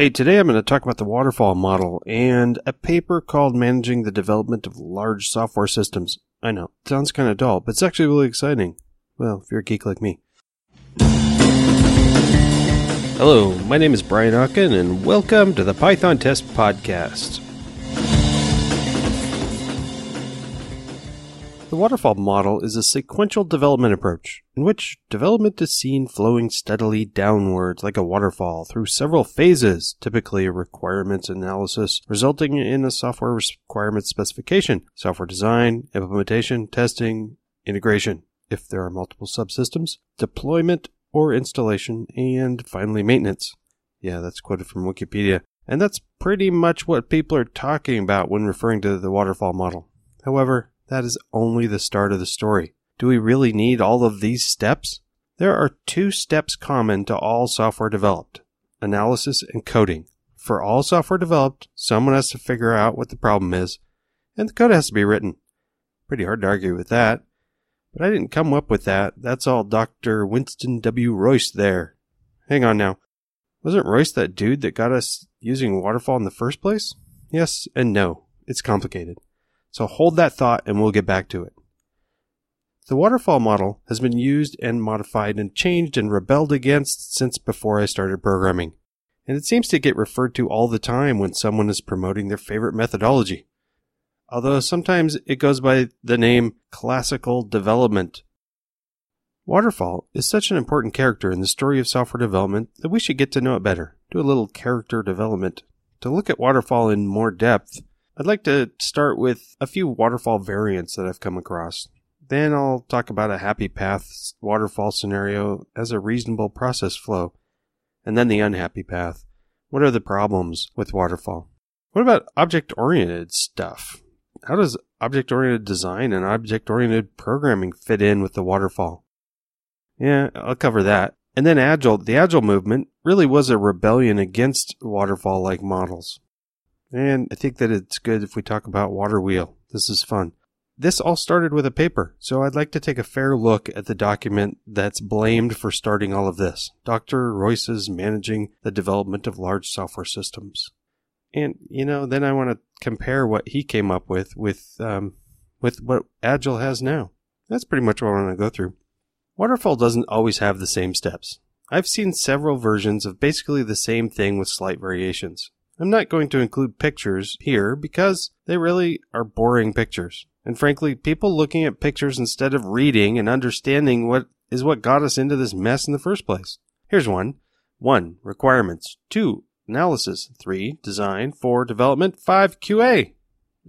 Hey, today I'm going to talk about the waterfall model and a paper called Managing the Development of Large Software Systems. I know, sounds kind of dull, but it's actually really exciting. Well, if you're a geek like me. Hello, my name is Brian Okken, and welcome to the Python Test Podcast. The waterfall model is a sequential development approach in which development is seen flowing steadily downwards like a waterfall through several phases, typically a requirements analysis resulting in a software requirements specification, software design, implementation, testing, integration, if there are multiple subsystems, deployment or installation, and finally maintenance. Yeah, that's quoted from Wikipedia. And that's pretty much what people are talking about when referring to the waterfall model. However, that is only the start of the story. Do we really need all of these steps? There are two steps common to all software developed analysis and coding. For all software developed, someone has to figure out what the problem is, and the code has to be written. Pretty hard to argue with that. But I didn't come up with that. That's all Dr. Winston W. Royce there. Hang on now. Wasn't Royce that dude that got us using waterfall in the first place? Yes and no. It's complicated. So hold that thought and we'll get back to it. The waterfall model has been used and modified and changed and rebelled against since before I started programming. And it seems to get referred to all the time when someone is promoting their favorite methodology. Although sometimes it goes by the name classical development. Waterfall is such an important character in the story of software development that we should get to know it better, do a little character development. To look at waterfall in more depth, I'd like to start with a few waterfall variants that I've come across. Then I'll talk about a happy path waterfall scenario as a reasonable process flow. And then the unhappy path. What are the problems with waterfall? What about object oriented stuff? How does object oriented design and object oriented programming fit in with the waterfall? Yeah, I'll cover that. And then Agile, the Agile movement really was a rebellion against waterfall like models. And I think that it's good if we talk about water wheel. This is fun. This all started with a paper, so I'd like to take a fair look at the document that's blamed for starting all of this. Dr. Royce's Managing the Development of Large Software Systems. And, you know, then I want to compare what he came up with with, um, with what Agile has now. That's pretty much what I want to go through. Waterfall doesn't always have the same steps. I've seen several versions of basically the same thing with slight variations. I'm not going to include pictures here because they really are boring pictures. And frankly, people looking at pictures instead of reading and understanding what is what got us into this mess in the first place. Here's one. 1. Requirements. 2. Analysis. 3. Design. 4. Development. 5. QA.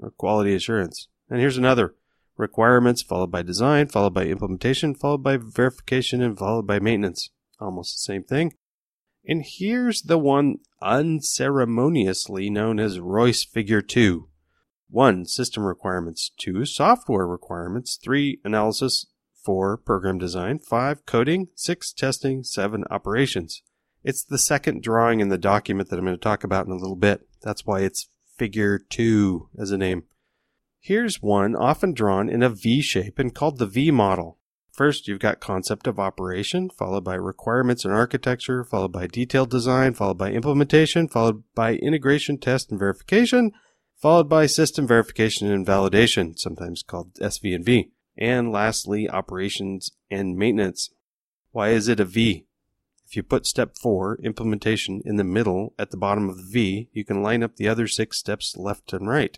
Or quality assurance. And here's another. Requirements followed by design, followed by implementation, followed by verification, and followed by maintenance. Almost the same thing. And here's the one unceremoniously known as Royce Figure 2. 1. System requirements. 2. Software requirements. 3. Analysis. 4. Program design. 5. Coding. 6. Testing. 7. Operations. It's the second drawing in the document that I'm going to talk about in a little bit. That's why it's Figure 2 as a name. Here's one often drawn in a V shape and called the V model. First, you've got concept of operation, followed by requirements and architecture, followed by detailed design, followed by implementation, followed by integration, test, and verification, followed by system verification and validation, sometimes called SV&V, and lastly, operations and maintenance. Why is it a V? If you put step 4, implementation, in the middle at the bottom of the V, you can line up the other six steps left and right.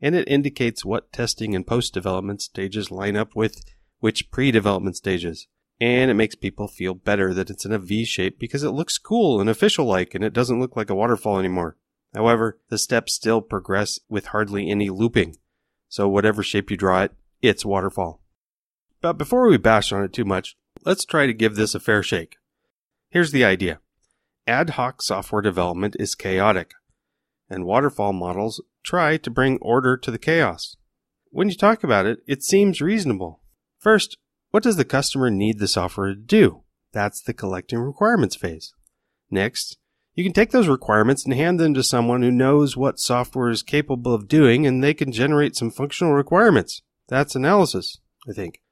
And it indicates what testing and post development stages line up with which pre-development stages. And it makes people feel better that it's in a V shape because it looks cool and official like and it doesn't look like a waterfall anymore. However, the steps still progress with hardly any looping. So whatever shape you draw it, it's waterfall. But before we bash on it too much, let's try to give this a fair shake. Here's the idea. Ad hoc software development is chaotic, and waterfall models try to bring order to the chaos. When you talk about it, it seems reasonable. First, what does the customer need the software to do? That's the collecting requirements phase. Next, you can take those requirements and hand them to someone who knows what software is capable of doing and they can generate some functional requirements. That's analysis, I think.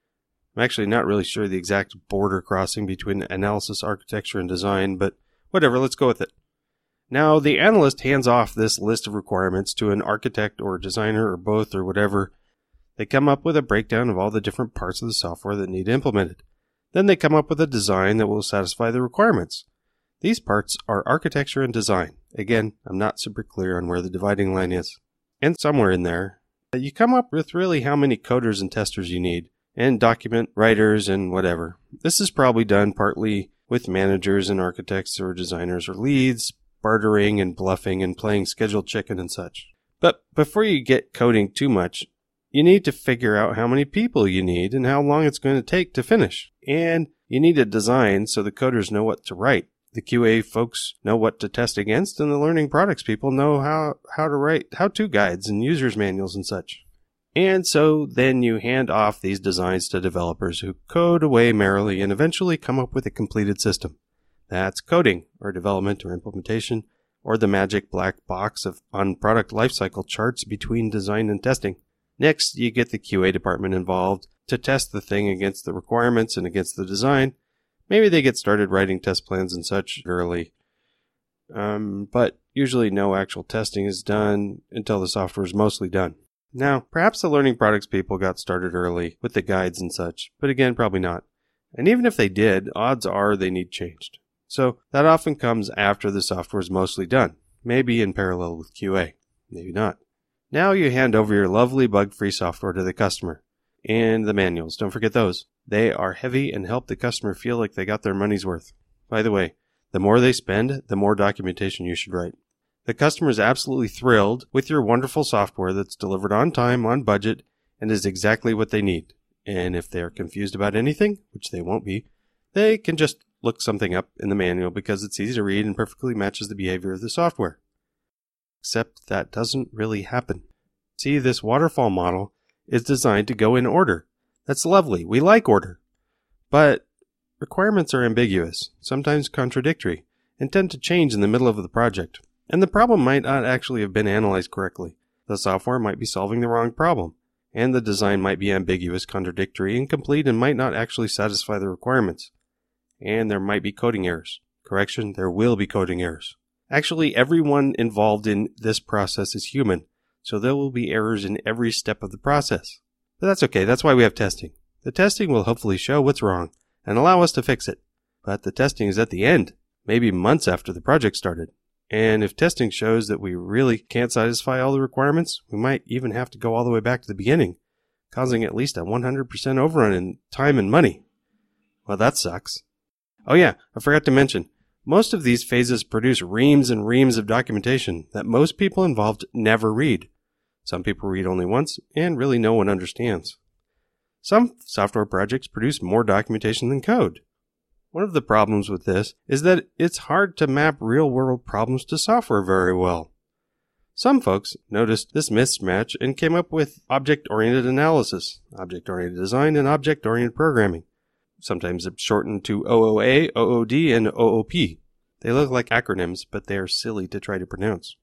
I'm actually not really sure the exact border crossing between analysis, architecture, and design, but whatever, let's go with it. Now, the analyst hands off this list of requirements to an architect or designer or both or whatever. They come up with a breakdown of all the different parts of the software that need implemented. Then they come up with a design that will satisfy the requirements. These parts are architecture and design. Again, I'm not super clear on where the dividing line is. And somewhere in there, you come up with really how many coders and testers you need, and document writers and whatever. This is probably done partly with managers and architects or designers or leads, bartering and bluffing and playing scheduled chicken and such. But before you get coding too much, you need to figure out how many people you need and how long it's going to take to finish. And you need a design so the coders know what to write. The QA folks know what to test against, and the learning products people know how, how to write how to guides and users manuals and such. And so then you hand off these designs to developers who code away merrily and eventually come up with a completed system. That's coding, or development or implementation, or the magic black box of on product lifecycle charts between design and testing. Next, you get the QA department involved to test the thing against the requirements and against the design. Maybe they get started writing test plans and such early. Um, but usually no actual testing is done until the software is mostly done. Now, perhaps the learning products people got started early with the guides and such, but again, probably not. And even if they did, odds are they need changed. So that often comes after the software is mostly done, maybe in parallel with QA, maybe not. Now you hand over your lovely bug-free software to the customer. And the manuals, don't forget those. They are heavy and help the customer feel like they got their money's worth. By the way, the more they spend, the more documentation you should write. The customer is absolutely thrilled with your wonderful software that's delivered on time, on budget, and is exactly what they need. And if they are confused about anything, which they won't be, they can just look something up in the manual because it's easy to read and perfectly matches the behavior of the software. Except that doesn't really happen. See, this waterfall model is designed to go in order. That's lovely. We like order. But requirements are ambiguous, sometimes contradictory, and tend to change in the middle of the project. And the problem might not actually have been analyzed correctly. The software might be solving the wrong problem, and the design might be ambiguous, contradictory, incomplete, and might not actually satisfy the requirements. And there might be coding errors. Correction, there will be coding errors. Actually, everyone involved in this process is human, so there will be errors in every step of the process. But that's okay, that's why we have testing. The testing will hopefully show what's wrong and allow us to fix it. But the testing is at the end, maybe months after the project started. And if testing shows that we really can't satisfy all the requirements, we might even have to go all the way back to the beginning, causing at least a 100% overrun in time and money. Well, that sucks. Oh yeah, I forgot to mention, most of these phases produce reams and reams of documentation that most people involved never read. Some people read only once, and really no one understands. Some software projects produce more documentation than code. One of the problems with this is that it's hard to map real world problems to software very well. Some folks noticed this mismatch and came up with object oriented analysis, object oriented design, and object oriented programming sometimes it's shortened to OOA, OOD, and OOP. They look like acronyms, but they are silly to try to pronounce.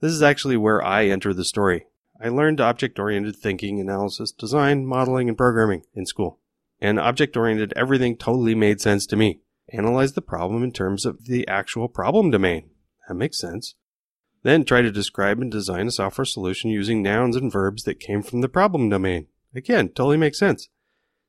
This is actually where I enter the story. I learned object oriented thinking, analysis, design, modeling, and programming in school. And object oriented everything totally made sense to me. Analyze the problem in terms of the actual problem domain. That makes sense. Then try to describe and design a software solution using nouns and verbs that came from the problem domain. Again, totally makes sense.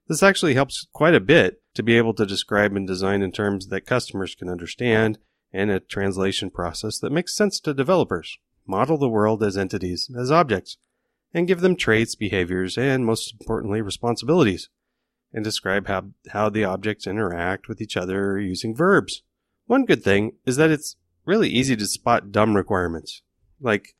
This actually helps quite a bit to be able to describe and design in terms that customers can understand and a translation process that makes sense to developers. Model the world as entities, as objects, and give them traits, behaviors, and most importantly, responsibilities. And describe how, how the objects interact with each other using verbs. One good thing is that it's really easy to spot dumb requirements. Like,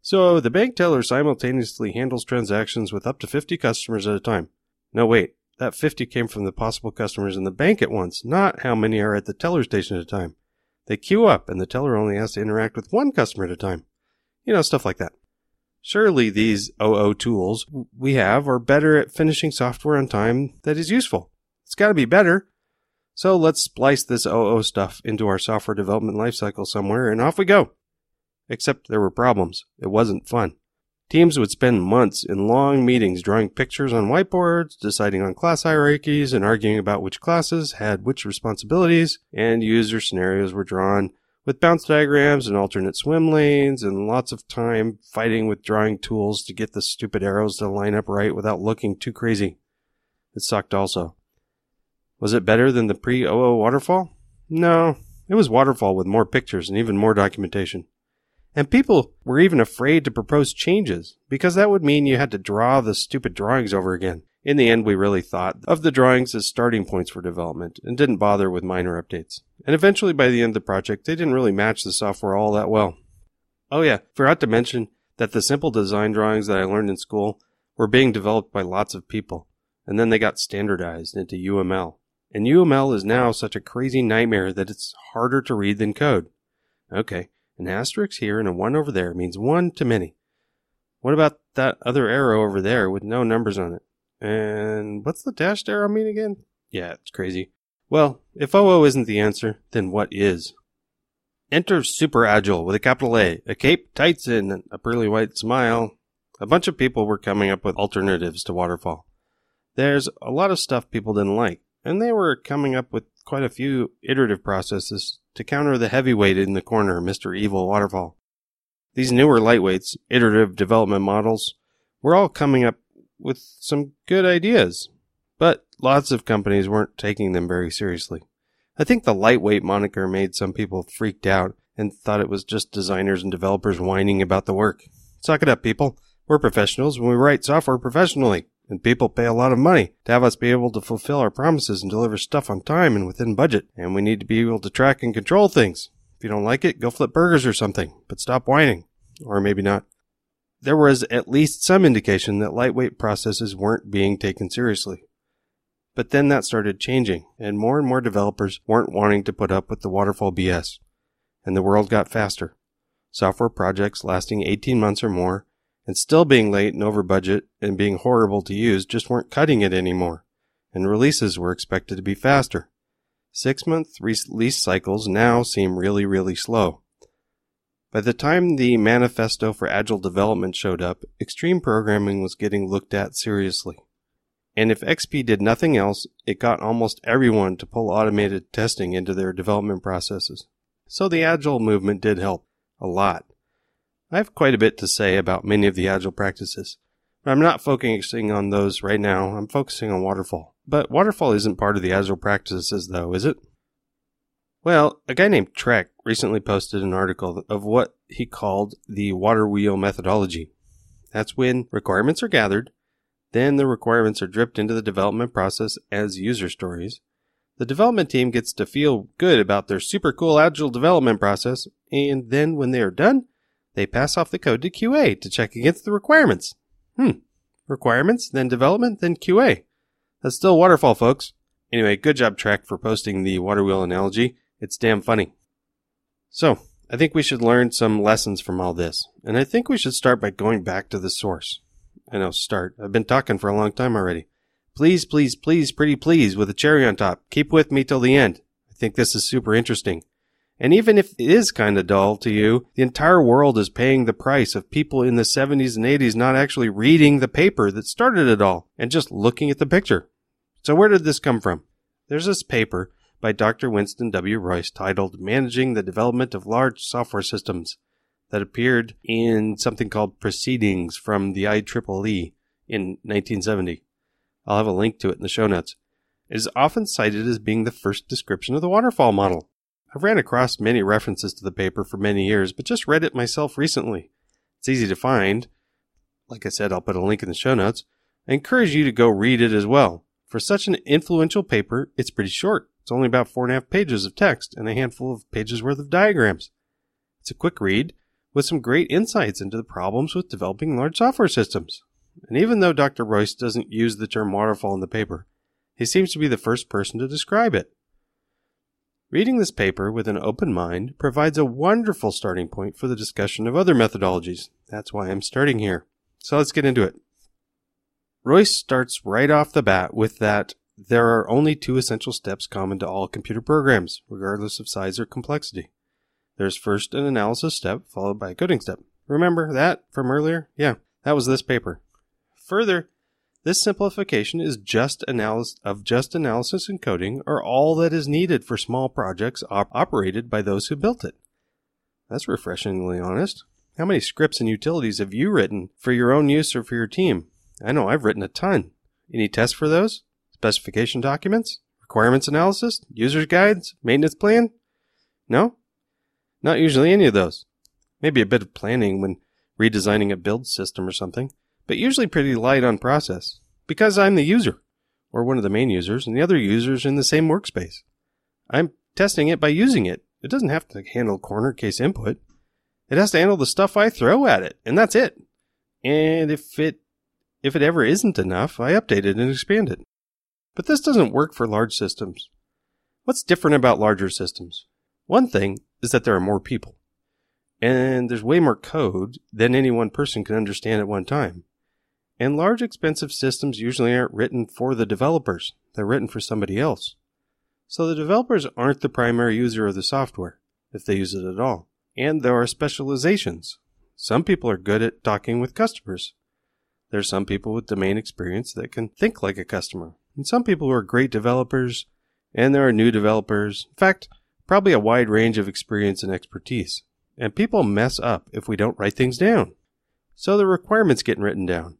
so the bank teller simultaneously handles transactions with up to 50 customers at a time. No, wait, that 50 came from the possible customers in the bank at once, not how many are at the teller station at a time. They queue up and the teller only has to interact with one customer at a time. You know, stuff like that. Surely these OO tools we have are better at finishing software on time that is useful. It's got to be better. So let's splice this OO stuff into our software development lifecycle somewhere and off we go. Except there were problems. It wasn't fun. Teams would spend months in long meetings drawing pictures on whiteboards, deciding on class hierarchies, and arguing about which classes had which responsibilities, and user scenarios were drawn with bounce diagrams and alternate swim lanes and lots of time fighting with drawing tools to get the stupid arrows to line up right without looking too crazy. It sucked also. Was it better than the pre OO waterfall? No, it was waterfall with more pictures and even more documentation. And people were even afraid to propose changes because that would mean you had to draw the stupid drawings over again. In the end, we really thought of the drawings as starting points for development and didn't bother with minor updates. And eventually, by the end of the project, they didn't really match the software all that well. Oh yeah, forgot to mention that the simple design drawings that I learned in school were being developed by lots of people, and then they got standardized into UML. And UML is now such a crazy nightmare that it's harder to read than code. Okay, an asterisk here and a one over there means one to many. What about that other arrow over there with no numbers on it? And what's the dashed arrow mean again? Yeah, it's crazy. Well, if OO isn't the answer, then what is? Enter Super Agile with a capital A, a cape, tights, and a pearly white smile. A bunch of people were coming up with alternatives to Waterfall. There's a lot of stuff people didn't like, and they were coming up with quite a few iterative processes to counter the heavyweight in the corner, Mr. Evil Waterfall. These newer lightweights, iterative development models, were all coming up with some good ideas, but lots of companies weren't taking them very seriously. I think the lightweight moniker made some people freaked out and thought it was just designers and developers whining about the work. Suck it up, people. We're professionals when we write software professionally, and people pay a lot of money to have us be able to fulfill our promises and deliver stuff on time and within budget, and we need to be able to track and control things. If you don't like it, go flip burgers or something, but stop whining. Or maybe not there was at least some indication that lightweight processes weren't being taken seriously. But then that started changing, and more and more developers weren't wanting to put up with the waterfall BS, and the world got faster. Software projects lasting 18 months or more, and still being late and over budget and being horrible to use just weren't cutting it anymore, and releases were expected to be faster. Six month release cycles now seem really, really slow. By the time the Manifesto for Agile Development showed up, extreme programming was getting looked at seriously. And if XP did nothing else, it got almost everyone to pull automated testing into their development processes. So the Agile movement did help. A lot. I have quite a bit to say about many of the Agile practices, but I'm not focusing on those right now. I'm focusing on Waterfall. But Waterfall isn't part of the Agile practices though, is it? Well, a guy named Trek recently posted an article of what he called the water wheel methodology. That's when requirements are gathered, then the requirements are dripped into the development process as user stories. The development team gets to feel good about their super cool agile development process, and then when they are done, they pass off the code to QA to check against the requirements. Hmm. Requirements, then development, then QA. That's still waterfall, folks. Anyway, good job, Trek, for posting the water wheel analogy. It's damn funny. So, I think we should learn some lessons from all this, and I think we should start by going back to the source. I know, start. I've been talking for a long time already. Please, please, please, pretty please, with a cherry on top. Keep with me till the end. I think this is super interesting. And even if it is kind of dull to you, the entire world is paying the price of people in the 70s and 80s not actually reading the paper that started it all and just looking at the picture. So where did this come from? There's this paper by Dr. Winston W. Royce titled Managing the Development of Large Software Systems that appeared in something called Proceedings from the IEEE in 1970. I'll have a link to it in the show notes. It is often cited as being the first description of the waterfall model. I've ran across many references to the paper for many years, but just read it myself recently. It's easy to find. Like I said, I'll put a link in the show notes. I encourage you to go read it as well. For such an influential paper, it's pretty short. It's only about four and a half pages of text and a handful of pages worth of diagrams. It's a quick read with some great insights into the problems with developing large software systems. And even though Dr. Royce doesn't use the term waterfall in the paper, he seems to be the first person to describe it. Reading this paper with an open mind provides a wonderful starting point for the discussion of other methodologies. That's why I'm starting here. So let's get into it. Royce starts right off the bat with that there are only two essential steps common to all computer programs, regardless of size or complexity. There's first an analysis step, followed by a coding step. Remember that from earlier? Yeah, that was this paper. Further, this simplification is just analysis of just analysis and coding are all that is needed for small projects op- operated by those who built it. That's refreshingly honest. How many scripts and utilities have you written for your own use or for your team? I know I've written a ton. Any tests for those? Specification documents? Requirements analysis? User's guides? Maintenance plan? No? Not usually any of those. Maybe a bit of planning when redesigning a build system or something, but usually pretty light on process. Because I'm the user, or one of the main users, and the other users in the same workspace. I'm testing it by using it. It doesn't have to handle corner case input. It has to handle the stuff I throw at it, and that's it. And if it if it ever isn't enough, I update it and expand it. But this doesn't work for large systems. What's different about larger systems? One thing is that there are more people. And there's way more code than any one person can understand at one time. And large expensive systems usually aren't written for the developers. They're written for somebody else. So the developers aren't the primary user of the software, if they use it at all. And there are specializations. Some people are good at talking with customers. There are some people with domain experience that can think like a customer. And some people who are great developers, and there are new developers. In fact, probably a wide range of experience and expertise. And people mess up if we don't write things down. So the requirements get written down.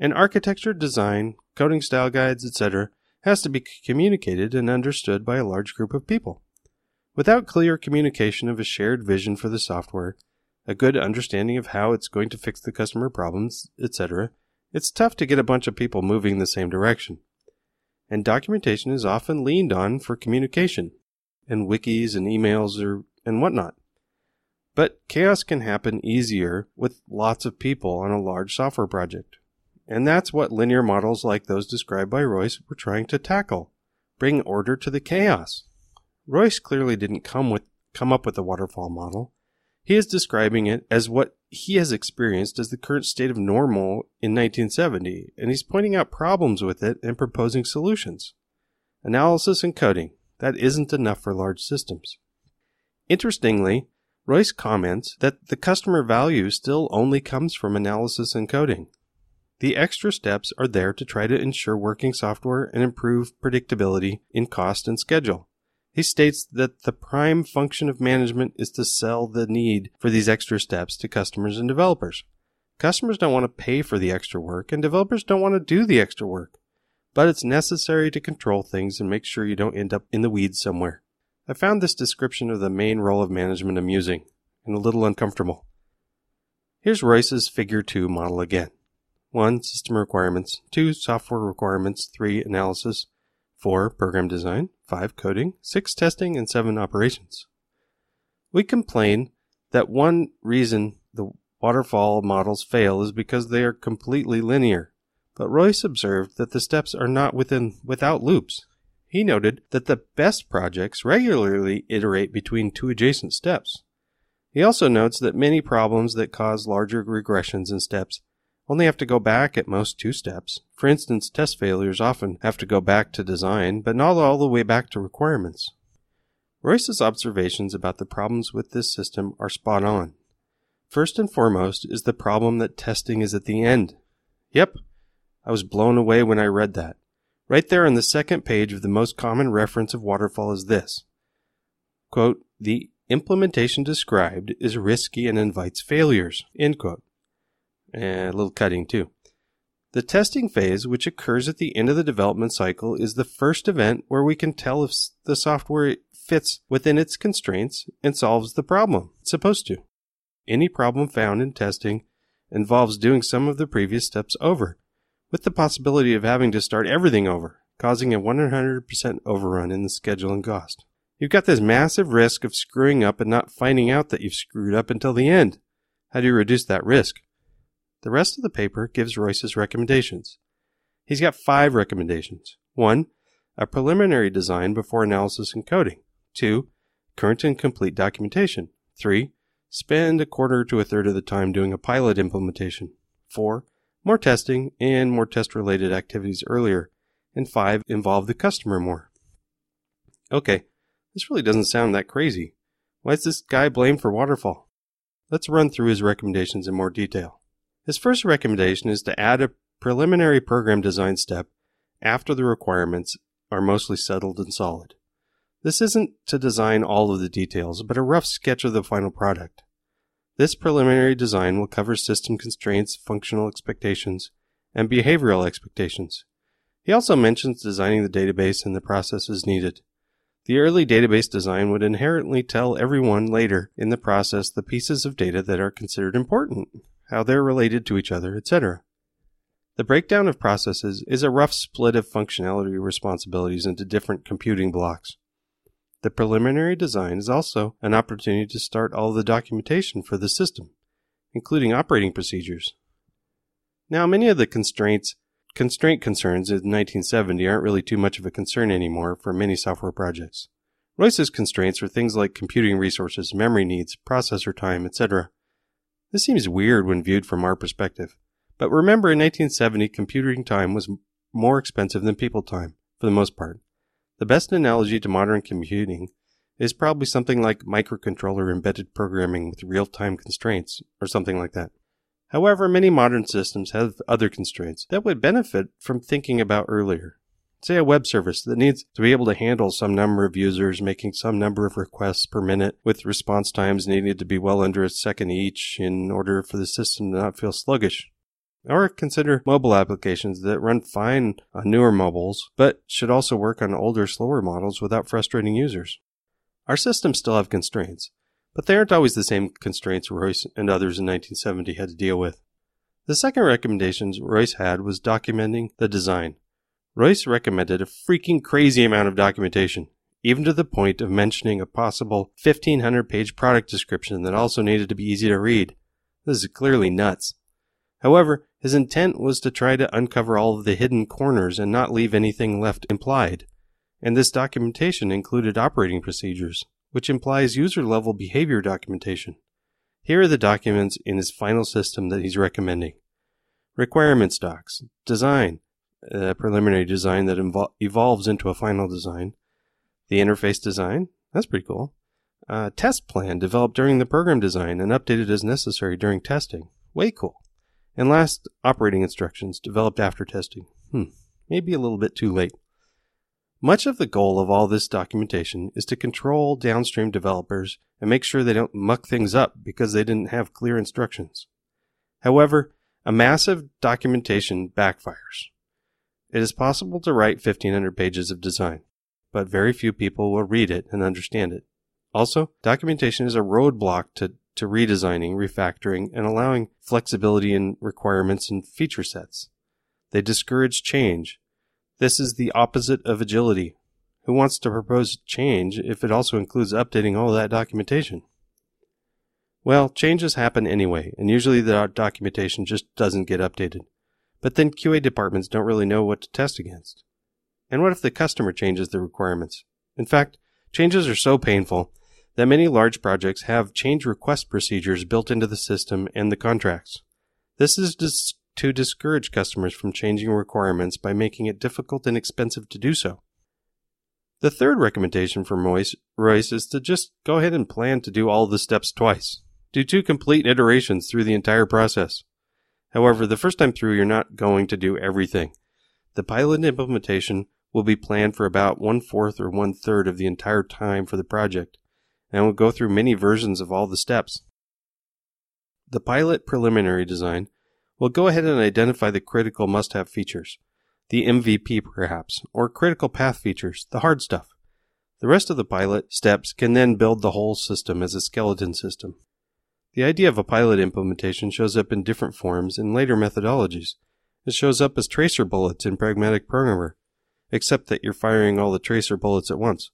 And architecture, design, coding style guides, etc., has to be communicated and understood by a large group of people. Without clear communication of a shared vision for the software, a good understanding of how it's going to fix the customer problems, etc., it's tough to get a bunch of people moving in the same direction. And documentation is often leaned on for communication, and wikis and emails or, and whatnot. But chaos can happen easier with lots of people on a large software project. And that's what linear models like those described by Royce were trying to tackle. Bring order to the chaos. Royce clearly didn't come with come up with the waterfall model. He is describing it as what he has experienced as the current state of normal in 1970, and he's pointing out problems with it and proposing solutions. Analysis and coding. That isn't enough for large systems. Interestingly, Royce comments that the customer value still only comes from analysis and coding. The extra steps are there to try to ensure working software and improve predictability in cost and schedule. He states that the prime function of management is to sell the need for these extra steps to customers and developers. Customers don't want to pay for the extra work, and developers don't want to do the extra work. But it's necessary to control things and make sure you don't end up in the weeds somewhere. I found this description of the main role of management amusing and a little uncomfortable. Here's Royce's Figure 2 model again 1. System requirements, 2. Software requirements, 3. Analysis, 4. Program design, 5. Coding, 6. Testing, and 7. Operations. We complain that one reason the waterfall models fail is because they are completely linear. But Royce observed that the steps are not within without loops. He noted that the best projects regularly iterate between two adjacent steps. He also notes that many problems that cause larger regressions in steps only have to go back at most two steps. For instance, test failures often have to go back to design, but not all the way back to requirements. Royce's observations about the problems with this system are spot on. First and foremost is the problem that testing is at the end. Yep, I was blown away when I read that. Right there on the second page of the most common reference of waterfall is this. Quote, the implementation described is risky and invites failures. End quote. And a little cutting too. The testing phase, which occurs at the end of the development cycle, is the first event where we can tell if the software fits within its constraints and solves the problem it's supposed to. Any problem found in testing involves doing some of the previous steps over, with the possibility of having to start everything over, causing a 100% overrun in the schedule and cost. You've got this massive risk of screwing up and not finding out that you've screwed up until the end. How do you reduce that risk? The rest of the paper gives Royce's recommendations. He's got five recommendations. One, a preliminary design before analysis and coding. Two, current and complete documentation. Three, spend a quarter to a third of the time doing a pilot implementation. Four, more testing and more test related activities earlier. And five, involve the customer more. Okay, this really doesn't sound that crazy. Why is this guy blamed for waterfall? Let's run through his recommendations in more detail. His first recommendation is to add a preliminary program design step after the requirements are mostly settled and solid. This isn't to design all of the details, but a rough sketch of the final product. This preliminary design will cover system constraints, functional expectations, and behavioral expectations. He also mentions designing the database and the processes needed. The early database design would inherently tell everyone later in the process the pieces of data that are considered important, how they're related to each other, etc. The breakdown of processes is a rough split of functionality responsibilities into different computing blocks. The preliminary design is also an opportunity to start all the documentation for the system, including operating procedures. Now, many of the constraints constraint concerns in 1970 aren't really too much of a concern anymore for many software projects. Royce's constraints are things like computing resources, memory needs, processor time, etc. This seems weird when viewed from our perspective. But remember in 1970 computing time was more expensive than people time, for the most part. The best analogy to modern computing is probably something like microcontroller embedded programming with real time constraints, or something like that. However, many modern systems have other constraints that would benefit from thinking about earlier. Say a web service that needs to be able to handle some number of users making some number of requests per minute with response times needing to be well under a second each in order for the system to not feel sluggish. Or consider mobile applications that run fine on newer mobiles, but should also work on older, slower models without frustrating users. Our systems still have constraints, but they aren't always the same constraints Royce and others in 1970 had to deal with. The second recommendation Royce had was documenting the design. Royce recommended a freaking crazy amount of documentation, even to the point of mentioning a possible 1500 page product description that also needed to be easy to read. This is clearly nuts. However, his intent was to try to uncover all of the hidden corners and not leave anything left implied. And this documentation included operating procedures, which implies user level behavior documentation. Here are the documents in his final system that he's recommending. Requirements docs, design, a preliminary design that evol- evolves into a final design, the interface design, that's pretty cool, uh, test plan developed during the program design and updated as necessary during testing, way cool. And last, operating instructions developed after testing. Hmm, maybe a little bit too late. Much of the goal of all this documentation is to control downstream developers and make sure they don't muck things up because they didn't have clear instructions. However, a massive documentation backfires. It is possible to write 1500 pages of design, but very few people will read it and understand it. Also, documentation is a roadblock to to redesigning, refactoring, and allowing flexibility in requirements and feature sets. They discourage change. This is the opposite of agility. Who wants to propose change if it also includes updating all that documentation? Well, changes happen anyway, and usually the documentation just doesn't get updated. But then QA departments don't really know what to test against. And what if the customer changes the requirements? In fact, changes are so painful that many large projects have change request procedures built into the system and the contracts. This is dis- to discourage customers from changing requirements by making it difficult and expensive to do so. The third recommendation from Royce, Royce is to just go ahead and plan to do all the steps twice. Do two complete iterations through the entire process. However, the first time through, you're not going to do everything. The pilot implementation will be planned for about one fourth or one third of the entire time for the project, and will go through many versions of all the steps. The pilot preliminary design will go ahead and identify the critical must have features, the MVP perhaps, or critical path features, the hard stuff. The rest of the pilot steps can then build the whole system as a skeleton system. The idea of a pilot implementation shows up in different forms in later methodologies. It shows up as tracer bullets in Pragmatic Programmer, except that you're firing all the tracer bullets at once.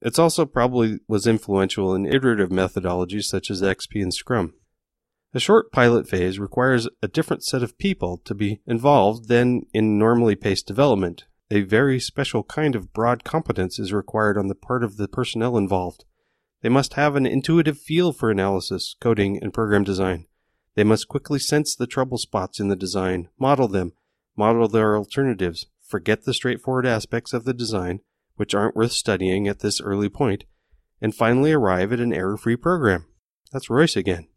It's also probably was influential in iterative methodologies such as XP and Scrum. A short pilot phase requires a different set of people to be involved than in normally paced development. A very special kind of broad competence is required on the part of the personnel involved. They must have an intuitive feel for analysis, coding, and program design. They must quickly sense the trouble spots in the design, model them, model their alternatives, forget the straightforward aspects of the design, which aren't worth studying at this early point, and finally arrive at an error free program. That's Royce again.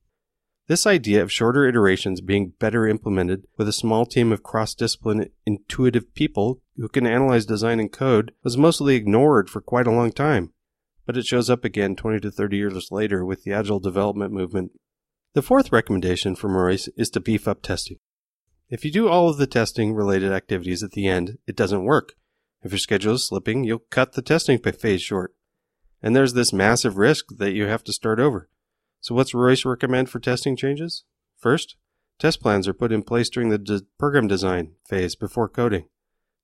This idea of shorter iterations being better implemented with a small team of cross discipline intuitive people who can analyze design and code was mostly ignored for quite a long time. But it shows up again 20 to 30 years later with the Agile development movement. The fourth recommendation from Royce is to beef up testing. If you do all of the testing related activities at the end, it doesn't work. If your schedule is slipping, you'll cut the testing phase short. And there's this massive risk that you have to start over. So what's Royce recommend for testing changes? First, test plans are put in place during the de- program design phase before coding.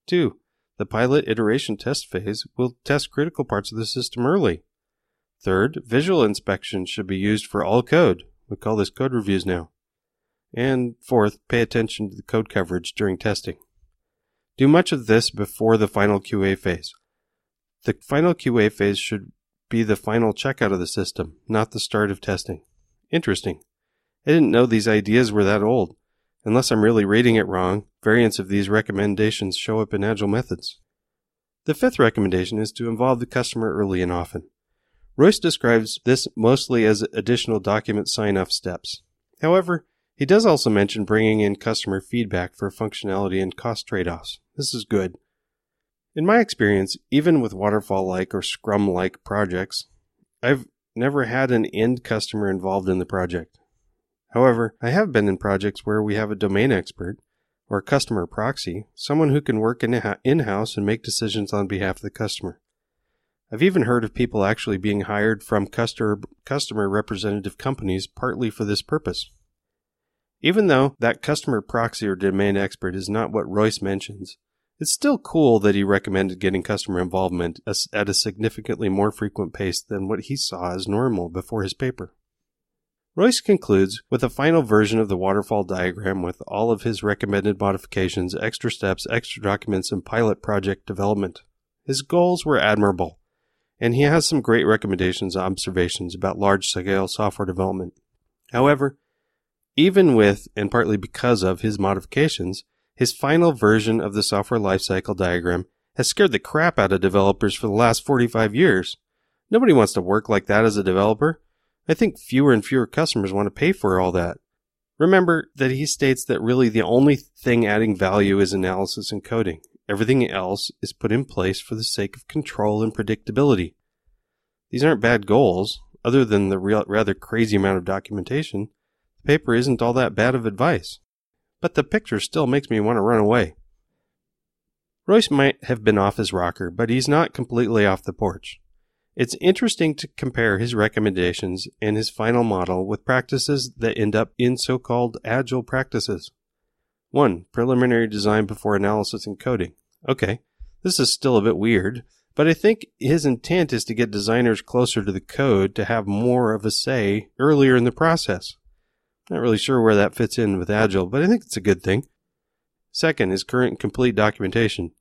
Two, the pilot iteration test phase will test critical parts of the system early. Third, visual inspection should be used for all code. We call this code reviews now. And fourth, pay attention to the code coverage during testing. Do much of this before the final QA phase. The final QA phase should be the final checkout of the system, not the start of testing. Interesting. I didn't know these ideas were that old. Unless I'm really reading it wrong, variants of these recommendations show up in Agile methods. The fifth recommendation is to involve the customer early and often. Royce describes this mostly as additional document sign off steps. However, he does also mention bringing in customer feedback for functionality and cost trade offs. This is good. In my experience, even with waterfall like or scrum like projects, I've never had an end customer involved in the project. However, I have been in projects where we have a domain expert or a customer proxy, someone who can work in house and make decisions on behalf of the customer. I've even heard of people actually being hired from customer, customer representative companies partly for this purpose. Even though that customer proxy or domain expert is not what Royce mentions, it's still cool that he recommended getting customer involvement at a significantly more frequent pace than what he saw as normal before his paper. Royce concludes with a final version of the waterfall diagram with all of his recommended modifications, extra steps, extra documents, and pilot project development. His goals were admirable, and he has some great recommendations and observations about large scale software development. However, even with and partly because of his modifications, his final version of the software lifecycle diagram has scared the crap out of developers for the last 45 years. Nobody wants to work like that as a developer. I think fewer and fewer customers want to pay for all that. Remember that he states that really the only thing adding value is analysis and coding. Everything else is put in place for the sake of control and predictability. These aren't bad goals, other than the real, rather crazy amount of documentation. The paper isn't all that bad of advice but the picture still makes me want to run away. Royce might have been off his rocker, but he's not completely off the porch. It's interesting to compare his recommendations and his final model with practices that end up in so called agile practices. 1. Preliminary design before analysis and coding. Okay, this is still a bit weird, but I think his intent is to get designers closer to the code to have more of a say earlier in the process. Not really sure where that fits in with Agile, but I think it's a good thing. Second is current and complete documentation.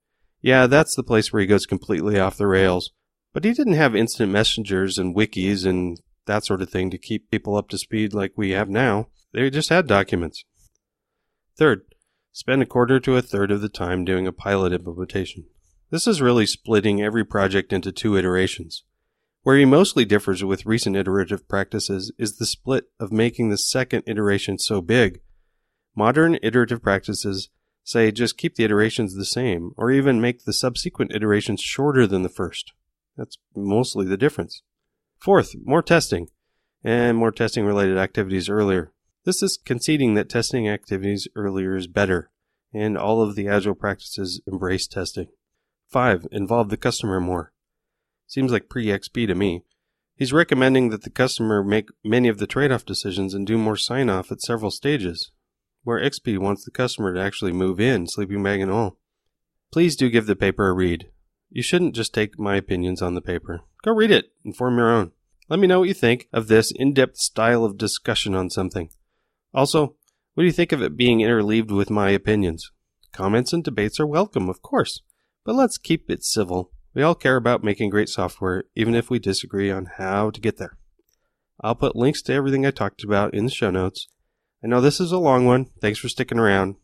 Yeah, that's the place where he goes completely off the rails. But he didn't have instant messengers and wikis and that sort of thing to keep people up to speed like we have now. They just had documents. Third, spend a quarter to a third of the time doing a pilot implementation. This is really splitting every project into two iterations. Where he mostly differs with recent iterative practices is the split of making the second iteration so big. Modern iterative practices say just keep the iterations the same, or even make the subsequent iterations shorter than the first. That's mostly the difference. Fourth, more testing, and more testing related activities earlier. This is conceding that testing activities earlier is better, and all of the agile practices embrace testing. Five, involve the customer more. Seems like pre XP to me. He's recommending that the customer make many of the trade off decisions and do more sign off at several stages, where XP wants the customer to actually move in, sleeping bag and all. Please do give the paper a read. You shouldn't just take my opinions on the paper. Go read it and form your own. Let me know what you think of this in depth style of discussion on something. Also, what do you think of it being interleaved with my opinions? Comments and debates are welcome, of course, but let's keep it civil. We all care about making great software, even if we disagree on how to get there. I'll put links to everything I talked about in the show notes. I know this is a long one. Thanks for sticking around.